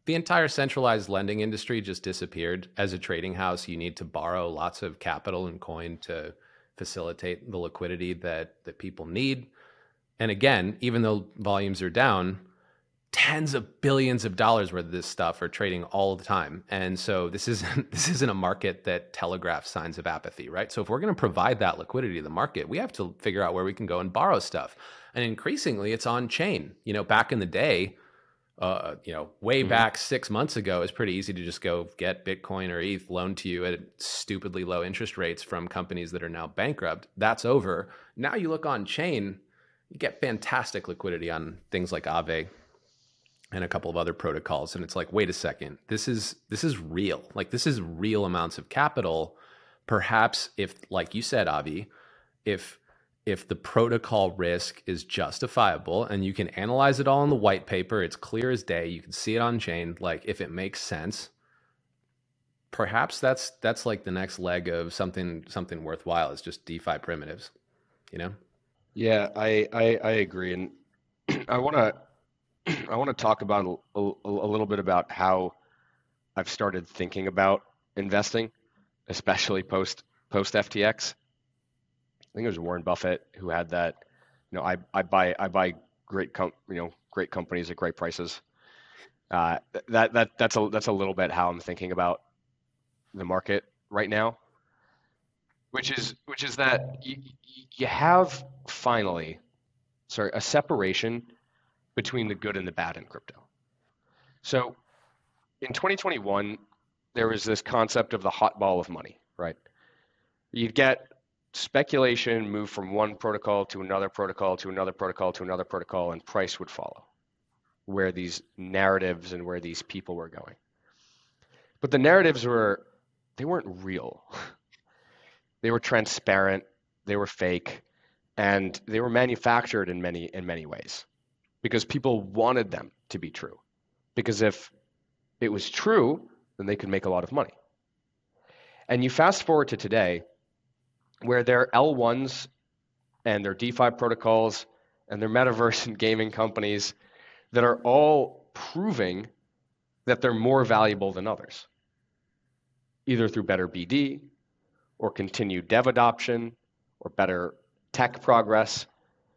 The entire centralized lending industry just disappeared. As a trading house, you need to borrow lots of capital and coin to facilitate the liquidity that that people need. And again, even though volumes are down, tens of billions of dollars worth of this stuff are trading all the time. And so this isn't this isn't a market that telegraphs signs of apathy, right? So if we're going to provide that liquidity to the market, we have to figure out where we can go and borrow stuff. And increasingly it's on chain. You know, back in the day, uh, you know, way mm-hmm. back six months ago, it was pretty easy to just go get Bitcoin or ETH loaned to you at stupidly low interest rates from companies that are now bankrupt. That's over. Now you look on chain, you get fantastic liquidity on things like Aave and a couple of other protocols, and it's like, wait a second, this is this is real. Like this is real amounts of capital. Perhaps if, like you said, Avi, if if the protocol risk is justifiable and you can analyze it all in the white paper, it's clear as day, you can see it on chain, like if it makes sense, perhaps that's that's like the next leg of something something worthwhile is just DeFi primitives, you know? Yeah, I I, I agree, and I want to I want to talk about a, a, a little bit about how I've started thinking about investing, especially post post FTX. I think it was Warren Buffett who had that. You know, I, I buy I buy great com- you know great companies at great prices. Uh, that that that's a that's a little bit how I'm thinking about the market right now, which is which is that you, you have finally, sorry, a separation between the good and the bad in crypto. So, in 2021, there was this concept of the hot ball of money, right? You'd get speculation move from one protocol to another protocol to another protocol to another protocol, and price would follow where these narratives and where these people were going. But the narratives were, they weren't real. they were transparent, they were fake, and they were manufactured in many in many ways because people wanted them to be true. Because if it was true, then they could make a lot of money. And you fast forward to today, where their L1s and their DeFi protocols and their metaverse and gaming companies that are all proving that they're more valuable than others, either through better BD or continued dev adoption or better tech progress.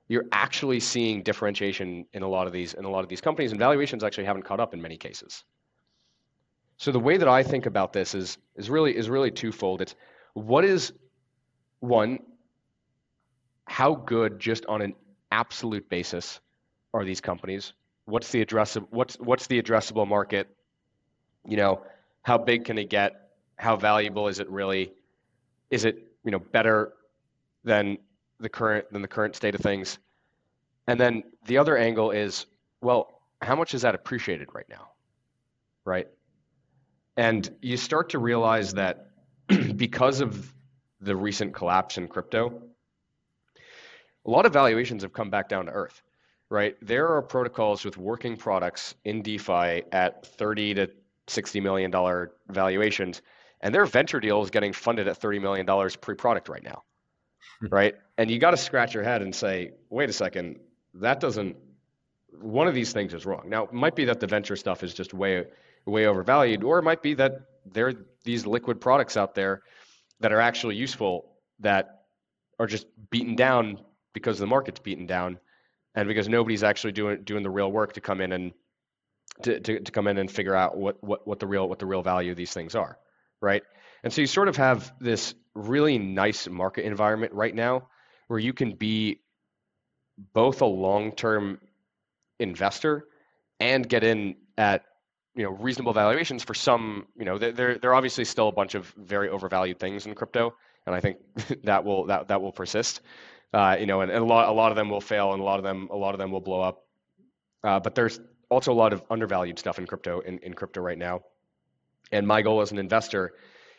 You're actually seeing differentiation in a lot of these in a lot of these companies, and valuations actually haven't caught up in many cases. So the way that I think about this is is really is really twofold. It's what is one, how good just on an absolute basis are these companies? What's the addressable what's what's the addressable market? You know, how big can it get? How valuable is it really? Is it, you know, better than the current than the current state of things? And then the other angle is, well, how much is that appreciated right now? Right? And you start to realize that because of the recent collapse in crypto, a lot of valuations have come back down to earth, right? There are protocols with working products in DeFi at 30 to 60 million dollar valuations, and their venture deal is getting funded at 30 million dollars pre-product right now. right? And you got to scratch your head and say, wait a second, that doesn't. One of these things is wrong. Now, it might be that the venture stuff is just way way overvalued, or it might be that there are these liquid products out there that are actually useful that are just beaten down because the market's beaten down and because nobody's actually doing doing the real work to come in and to, to, to come in and figure out what, what what the real what the real value of these things are right and so you sort of have this really nice market environment right now where you can be both a long-term investor and get in at you know reasonable valuations for some you know there there are obviously still a bunch of very overvalued things in crypto and i think that will that that will persist. Uh, you know and, and, a lot a lot of them will fail and a lot of them a lot of them will blow up. Uh, but there's also a lot of undervalued stuff in crypto in, in crypto right now. And my goal as an investor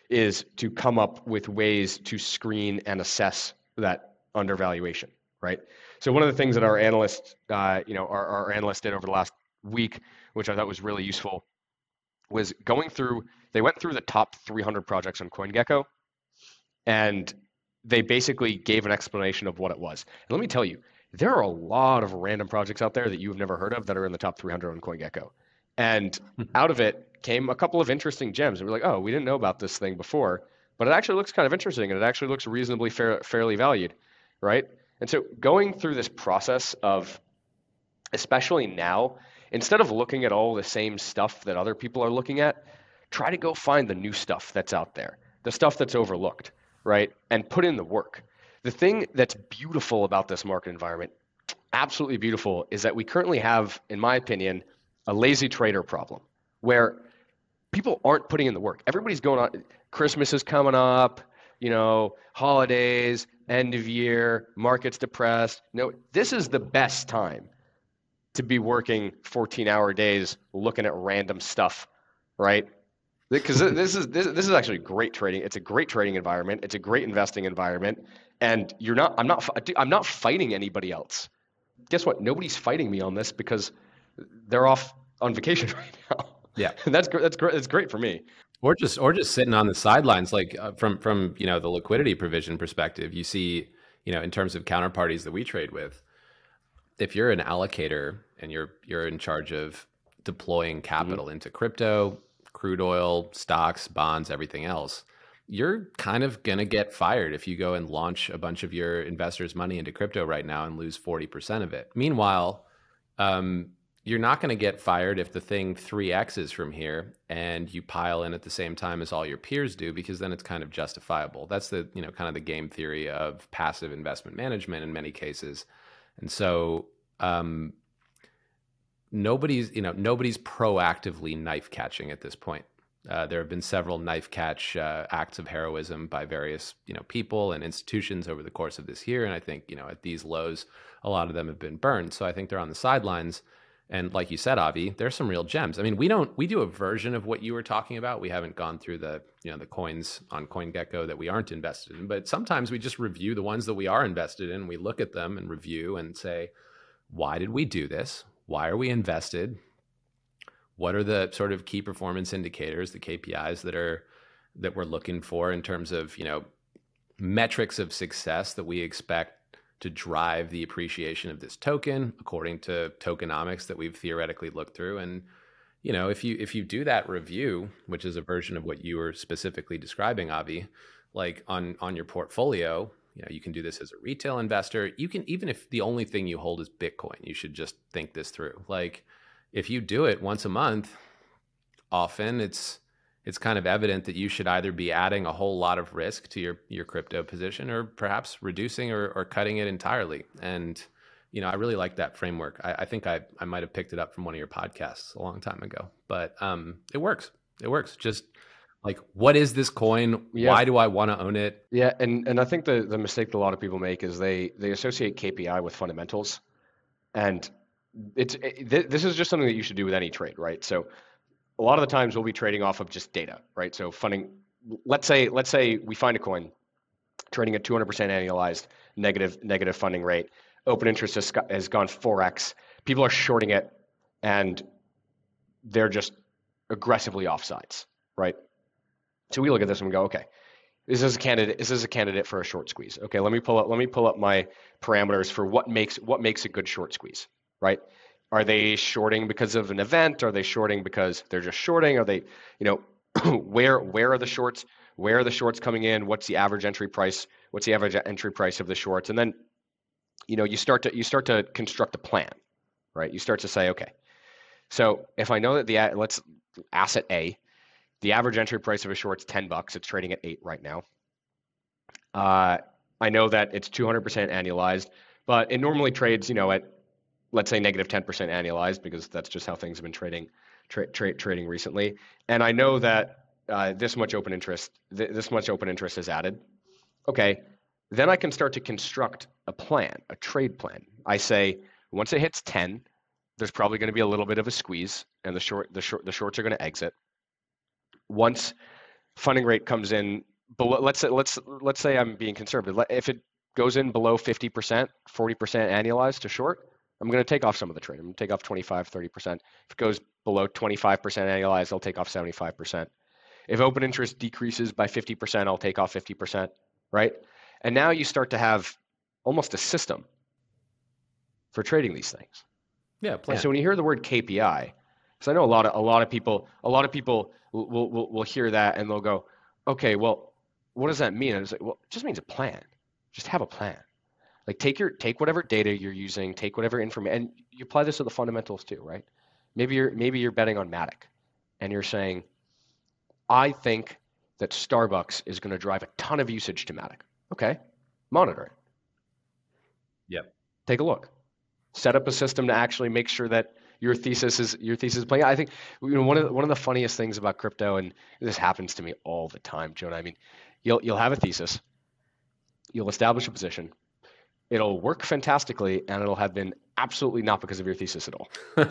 is to come up with ways to screen and assess that undervaluation right so one of the things that our analysts uh, you know our, our analysts did over the last week which I thought was really useful, was going through, they went through the top 300 projects on CoinGecko and they basically gave an explanation of what it was. And let me tell you, there are a lot of random projects out there that you've never heard of that are in the top 300 on CoinGecko. And out of it came a couple of interesting gems. And we're like, oh, we didn't know about this thing before, but it actually looks kind of interesting and it actually looks reasonably fair, fairly valued, right? And so going through this process of, especially now, instead of looking at all the same stuff that other people are looking at, try to go find the new stuff that's out there, the stuff that's overlooked, right? And put in the work. The thing that's beautiful about this market environment, absolutely beautiful, is that we currently have, in my opinion, a lazy trader problem where people aren't putting in the work. Everybody's going on. Christmas is coming up, you know, holidays, end of year, market's depressed. No, this is the best time to be working 14 hour days looking at random stuff, right? Because this is this, this is actually great trading. It's a great trading environment. It's a great investing environment, and you're not. I'm not. I'm not fighting anybody else. Guess what? Nobody's fighting me on this because they're off on vacation right now. Yeah, that's that's great. That's great for me. Or just or just sitting on the sidelines, like uh, from from you know the liquidity provision perspective, you see you know in terms of counterparties that we trade with, if you're an allocator and you're you're in charge of deploying mm-hmm. capital mm-hmm. into crypto, crude oil, stocks, bonds, everything else, you're kind of going to get fired if you go and launch a bunch of your investors' money into crypto right now and lose 40% of it. Meanwhile, um, you're not going to get fired if the thing 3x's from here and you pile in at the same time as all your peers do because then it's kind of justifiable. That's the, you know, kind of the game theory of passive investment management in many cases. And so um, nobody's you know nobody's proactively knife catching at this point. Uh, there have been several knife catch uh, acts of heroism by various you know people and institutions over the course of this year, and I think you know at these lows, a lot of them have been burned. So I think they're on the sidelines. And like you said, Avi, there's some real gems. I mean, we don't we do a version of what you were talking about. We haven't gone through the you know the coins on CoinGecko that we aren't invested in, but sometimes we just review the ones that we are invested in. We look at them and review and say, why did we do this? Why are we invested? What are the sort of key performance indicators, the KPIs that are that we're looking for in terms of, you know, metrics of success that we expect to drive the appreciation of this token according to tokenomics that we've theoretically looked through. And you know if you if you do that review which is a version of what you were specifically describing avi like on on your portfolio you know you can do this as a retail investor. You can even if the only thing you hold is bitcoin you should just think this through. Like if you do it once a month often it's it's kind of evident that you should either be adding a whole lot of risk to your your crypto position or perhaps reducing or, or cutting it entirely. And you know i really like that framework. I, I think i i might have picked it up from one of your podcasts a long time ago but um it works. It works. Just like what is this coin? Yeah. why do i want to own it? Yeah and and i think the the mistake that a lot of people make is they they associate kpi with fundamentals. And it's it, this is just something that you should do with any trade right? So a lot of the times we'll be trading off of just data right so funding let's say let's say we find a coin trading at 200% annualized negative negative funding rate open interest has, has gone 4x people are shorting it and they're just aggressively off offsides right so we look at this and we go, okay, this is a candidate. This is a candidate for a short squeeze. Okay, let me pull up. Let me pull up my parameters for what makes what makes a good short squeeze. Right? Are they shorting because of an event? Are they shorting because they're just shorting? Are they, you know, where where are the shorts? Where are the shorts coming in? What's the average entry price? What's the average entry price of the shorts? And then, you know, you start to you start to construct a plan, right? You start to say, okay, so if I know that the let's asset A the average entry price of a short's 10 bucks. It's trading at eight right now. Uh, I know that it's 200% annualized, but it normally trades, you know, at let's say negative 10% annualized because that's just how things have been trading tra- tra- trading recently. And I know that uh, this much open interest, th- this much open interest is added. Okay, then I can start to construct a plan, a trade plan. I say once it hits 10, there's probably going to be a little bit of a squeeze, and the short the short the shorts are going to exit once funding rate comes in below let's say let's let's say I'm being conservative. If it goes in below 50%, 40% annualized to short, I'm going to take off some of the trade. I'm going to take off 25, 30%. If it goes below 25% annualized, I'll take off 75%. If open interest decreases by 50%, I'll take off 50%, right? And now you start to have almost a system for trading these things. Yeah. Plan. And so when you hear the word KPI, because I know a lot of a lot of people a lot of people will, will, will, will hear that and they'll go, okay, well, what does that mean? And it's like, well, it just means a plan. Just have a plan. Like take your take whatever data you're using, take whatever information, and you apply this to the fundamentals too, right? Maybe you're maybe you're betting on Matic, and you're saying, I think that Starbucks is going to drive a ton of usage to Matic. Okay, monitor it. Yep. Take a look. Set up a system to actually make sure that your thesis is your thesis is playing. I think you know one of the, one of the funniest things about crypto, and this happens to me all the time, Jonah. I mean, you'll you'll have a thesis, you'll establish a position, it'll work fantastically, and it'll have been absolutely not because of your thesis at all.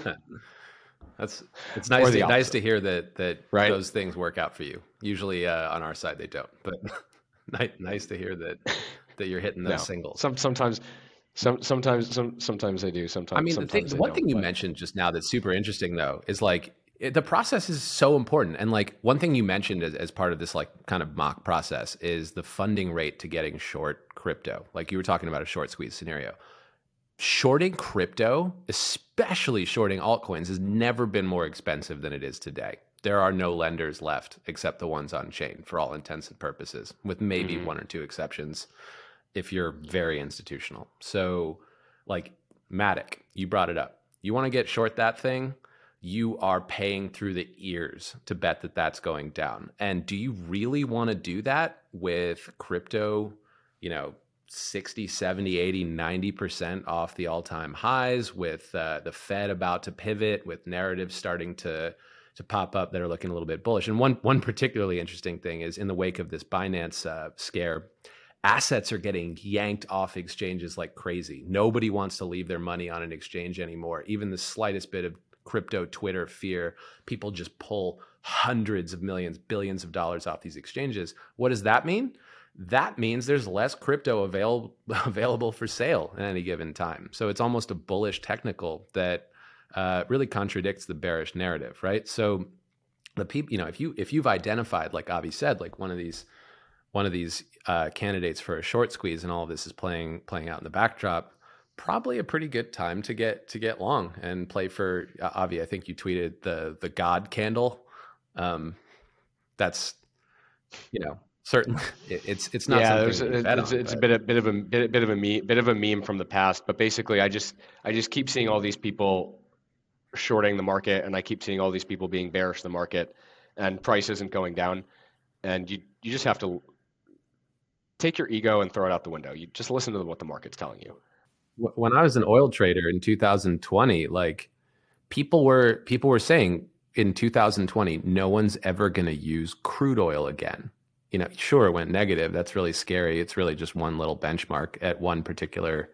That's it's nice to, nice to hear that that right? those things work out for you. Usually uh, on our side they don't, but nice nice to hear that that you're hitting those no. singles. Some sometimes some sometimes some sometimes they do. Sometimes I mean the, thing, the one thing you but... mentioned just now that's super interesting though is like the process is so important. And like one thing you mentioned as, as part of this like kind of mock process is the funding rate to getting short crypto. Like you were talking about a short squeeze scenario. Shorting crypto, especially shorting altcoins, has never been more expensive than it is today. There are no lenders left except the ones on chain for all intents and purposes, with maybe mm-hmm. one or two exceptions if you're very institutional. So, like Matic, you brought it up. You want to get short that thing? You are paying through the ears to bet that that's going down. And do you really want to do that with crypto, you know, 60, 70, 80, 90% off the all time highs, with uh, the Fed about to pivot, with narratives starting to to pop up that are looking a little bit bullish. And one one particularly interesting thing is in the wake of this Binance uh, scare, assets are getting yanked off exchanges like crazy. Nobody wants to leave their money on an exchange anymore. Even the slightest bit of crypto Twitter fear, people just pull hundreds of millions, billions of dollars off these exchanges. What does that mean? That means there's less crypto available available for sale at any given time. So it's almost a bullish technical that uh, really contradicts the bearish narrative, right? So the people, you know, if you if you've identified, like Avi said, like one of these one of these uh, candidates for a short squeeze, and all of this is playing playing out in the backdrop. Probably a pretty good time to get to get long and play for uh, Avi. I think you tweeted the the God candle. Um, that's you know certainly it, it's it's not yeah it's, it's, it's a bit a bit of a bit, bit of a meme bit of a meme from the past but basically i just i just keep seeing all these people shorting the market and i keep seeing all these people being bearish the market and price isn't going down and you you just have to take your ego and throw it out the window. You just listen to what the market's telling you. When I was an oil trader in 2020, like people were people were saying in 2020, no one's ever going to use crude oil again. You know, sure, it went negative. That's really scary. It's really just one little benchmark at one particular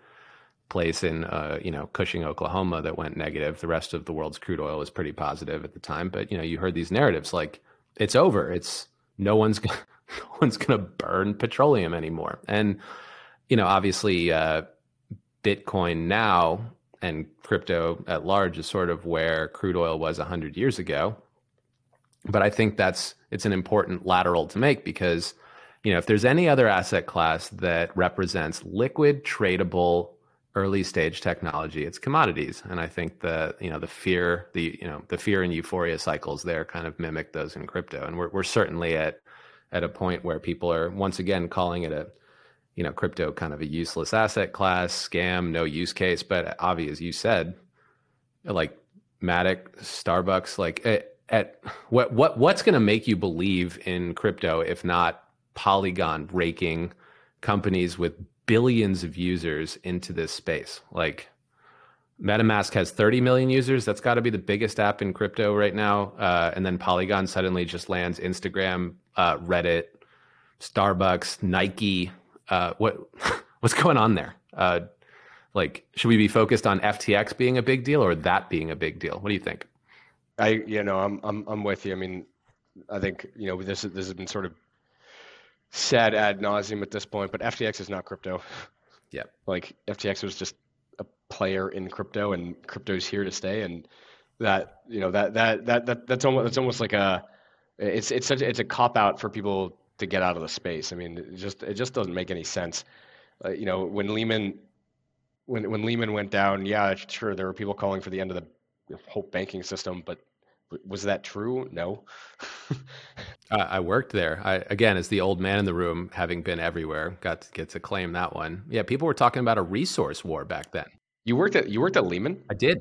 place in, uh, you know, Cushing, Oklahoma that went negative. The rest of the world's crude oil was pretty positive at the time. But, you know, you heard these narratives like it's over. It's no one's no one's going to burn petroleum anymore. And, you know, obviously, uh, Bitcoin now and crypto at large is sort of where crude oil was 100 years ago. But I think that's it's an important lateral to make because, you know, if there's any other asset class that represents liquid, tradable, early stage technology, it's commodities. And I think the you know the fear the you know the fear and euphoria cycles there kind of mimic those in crypto. And we're we're certainly at at a point where people are once again calling it a you know crypto kind of a useless asset class scam no use case but as you said like matic starbucks like at, at what what what's going to make you believe in crypto if not polygon raking companies with billions of users into this space like MetaMask has 30 million users. That's got to be the biggest app in crypto right now. Uh, and then Polygon suddenly just lands Instagram, uh, Reddit, Starbucks, Nike. Uh, what what's going on there? Uh, like, should we be focused on FTX being a big deal or that being a big deal? What do you think? I you know I'm I'm I'm with you. I mean, I think you know this this has been sort of said ad nauseum at this point, but FTX is not crypto. Yeah, like FTX was just a player in crypto, and crypto's here to stay, and that you know that that that, that that's almost that's almost like a it's it's such it's a cop out for people to get out of the space. I mean, it just it just doesn't make any sense. Uh, you know, when Lehman when when Lehman went down, yeah, sure there were people calling for the end of the whole banking system, but was that true? No. uh, I worked there. I, again, as the old man in the room, having been everywhere, got to get to claim that one. Yeah, people were talking about a resource war back then. You worked at you worked at Lehman. I did.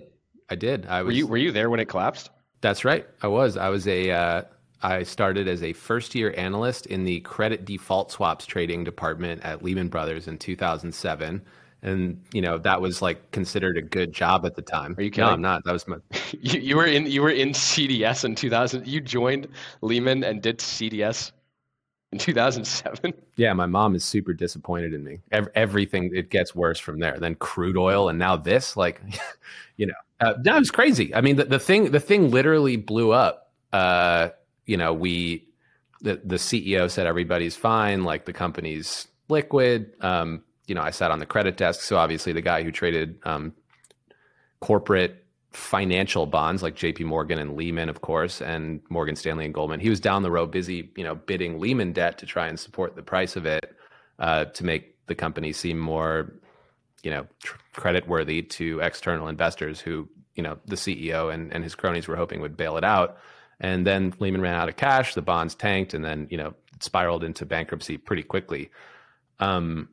I did. I was. Were you Were you there when it collapsed? That's right. I was. I was a. Uh, I started as a first year analyst in the credit default swaps trading department at Lehman Brothers in 2007. and you know that was like considered a good job at the time. Are you kidding? No, I'm not. That was my. you, you were in you were in CDS in 2000. You joined Lehman and did CDS in 2007. Yeah, my mom is super disappointed in me. Every, everything it gets worse from there. Then crude oil, and now this. Like, you know, uh, that was crazy. I mean, the, the thing the thing literally blew up. Uh, you know, we the the CEO said everybody's fine, like the company's liquid. Um, you know, I sat on the credit desk, so obviously the guy who traded um, corporate financial bonds like JP Morgan and Lehman, of course, and Morgan Stanley and Goldman. He was down the road busy, you know, bidding Lehman debt to try and support the price of it uh, to make the company seem more, you know, tr- credit worthy to external investors who, you know, the CEO and, and his cronies were hoping would bail it out. And then Lehman ran out of cash, the bonds tanked, and then, you know, spiraled into bankruptcy pretty quickly. Um,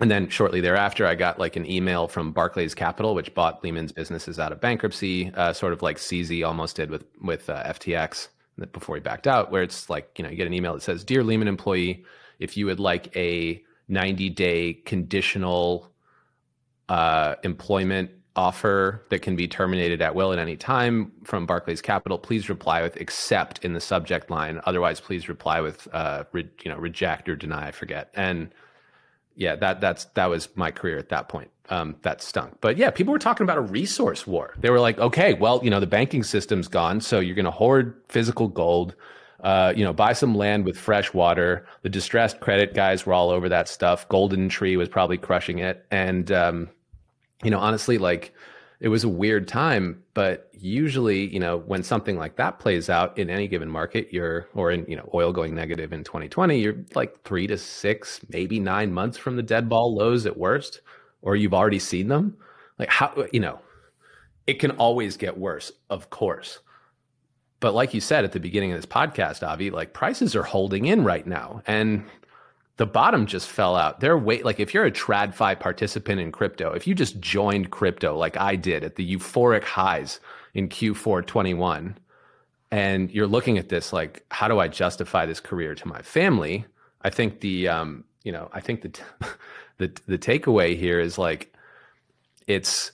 and then shortly thereafter, I got like an email from Barclays Capital, which bought Lehman's businesses out of bankruptcy, uh, sort of like CZ almost did with with uh, FTX before he backed out, where it's like you know you get an email that says, "Dear Lehman employee, if you would like a 90 day conditional uh, employment offer that can be terminated at will at any time from Barclays Capital, please reply with accept in the subject line. Otherwise, please reply with uh, re- you know reject or deny. I forget and yeah, that that's that was my career at that point. Um, that stunk. But yeah, people were talking about a resource war. They were like, okay, well, you know, the banking system's gone, so you're going to hoard physical gold. Uh, you know, buy some land with fresh water. The distressed credit guys were all over that stuff. GoldenTree was probably crushing it, and um, you know, honestly, like it was a weird time, but usually, you know, when something like that plays out in any given market, you're or in, you know, oil going negative in 2020, you're like 3 to 6, maybe 9 months from the dead ball lows at worst, or you've already seen them. Like how, you know, it can always get worse, of course. But like you said at the beginning of this podcast, Avi, like prices are holding in right now. And the bottom just fell out. They're wait like if you're a TradFi participant in crypto, if you just joined crypto like I did at the euphoric highs in Q4 21, and you're looking at this like, how do I justify this career to my family? I think the um, you know, I think the t- the the takeaway here is like it's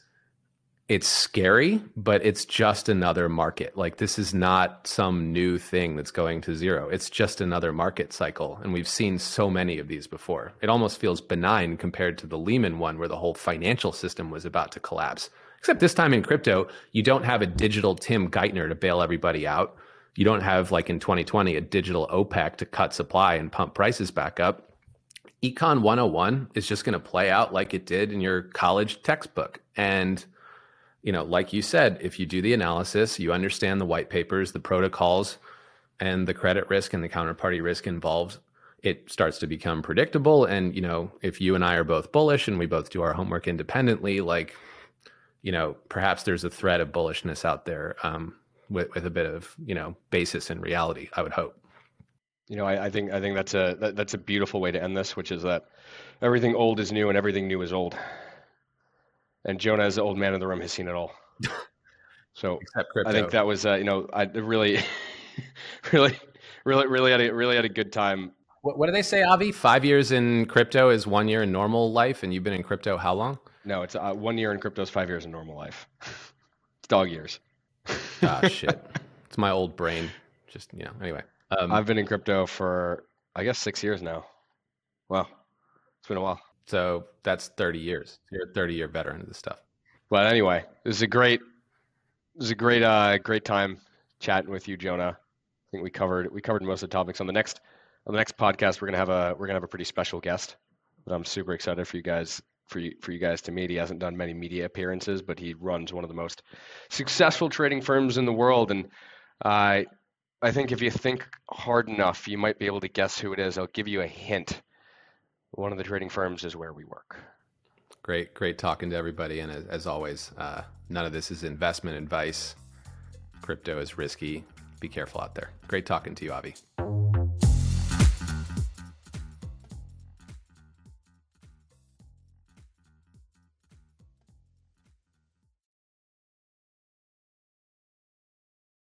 it's scary, but it's just another market. Like this is not some new thing that's going to zero. It's just another market cycle. And we've seen so many of these before. It almost feels benign compared to the Lehman one where the whole financial system was about to collapse. Except this time in crypto, you don't have a digital Tim Geithner to bail everybody out. You don't have like in 2020 a digital OPEC to cut supply and pump prices back up. Econ 101 is just going to play out like it did in your college textbook. And you know, like you said, if you do the analysis, you understand the white papers, the protocols, and the credit risk and the counterparty risk involved, it starts to become predictable. And, you know, if you and I are both bullish and we both do our homework independently, like, you know, perhaps there's a thread of bullishness out there um, with, with a bit of, you know, basis in reality, I would hope. You know, I, I think I think that's a that, that's a beautiful way to end this, which is that everything old is new and everything new is old and Jonah, as the old man in the room, has seen it all. So I think that was, uh, you know, I really, really, really, really had a really had a good time. What, what do they say, Avi? Five years in crypto is one year in normal life, and you've been in crypto how long? No, it's uh, one year in crypto is five years in normal life. it's dog years. ah, shit. It's my old brain. Just you know. Anyway, um, I've been in crypto for I guess six years now. Wow, it's been a while. So that's 30 years. You're a 30 year veteran of this stuff. But anyway, this is a great, this is a great, uh, great time chatting with you, Jonah. I think we covered we covered most of the topics. On the next on the next podcast, we're gonna have a we're gonna have a pretty special guest that I'm super excited for you guys for you for you guys to meet. He hasn't done many media appearances, but he runs one of the most successful trading firms in the world. And I uh, I think if you think hard enough, you might be able to guess who it is. I'll give you a hint one of the trading firms is where we work. Great, great talking to everybody. And as, always, uh, none of this is investment advice. Crypto is risky. Be careful out there. Great talking to you, Avi.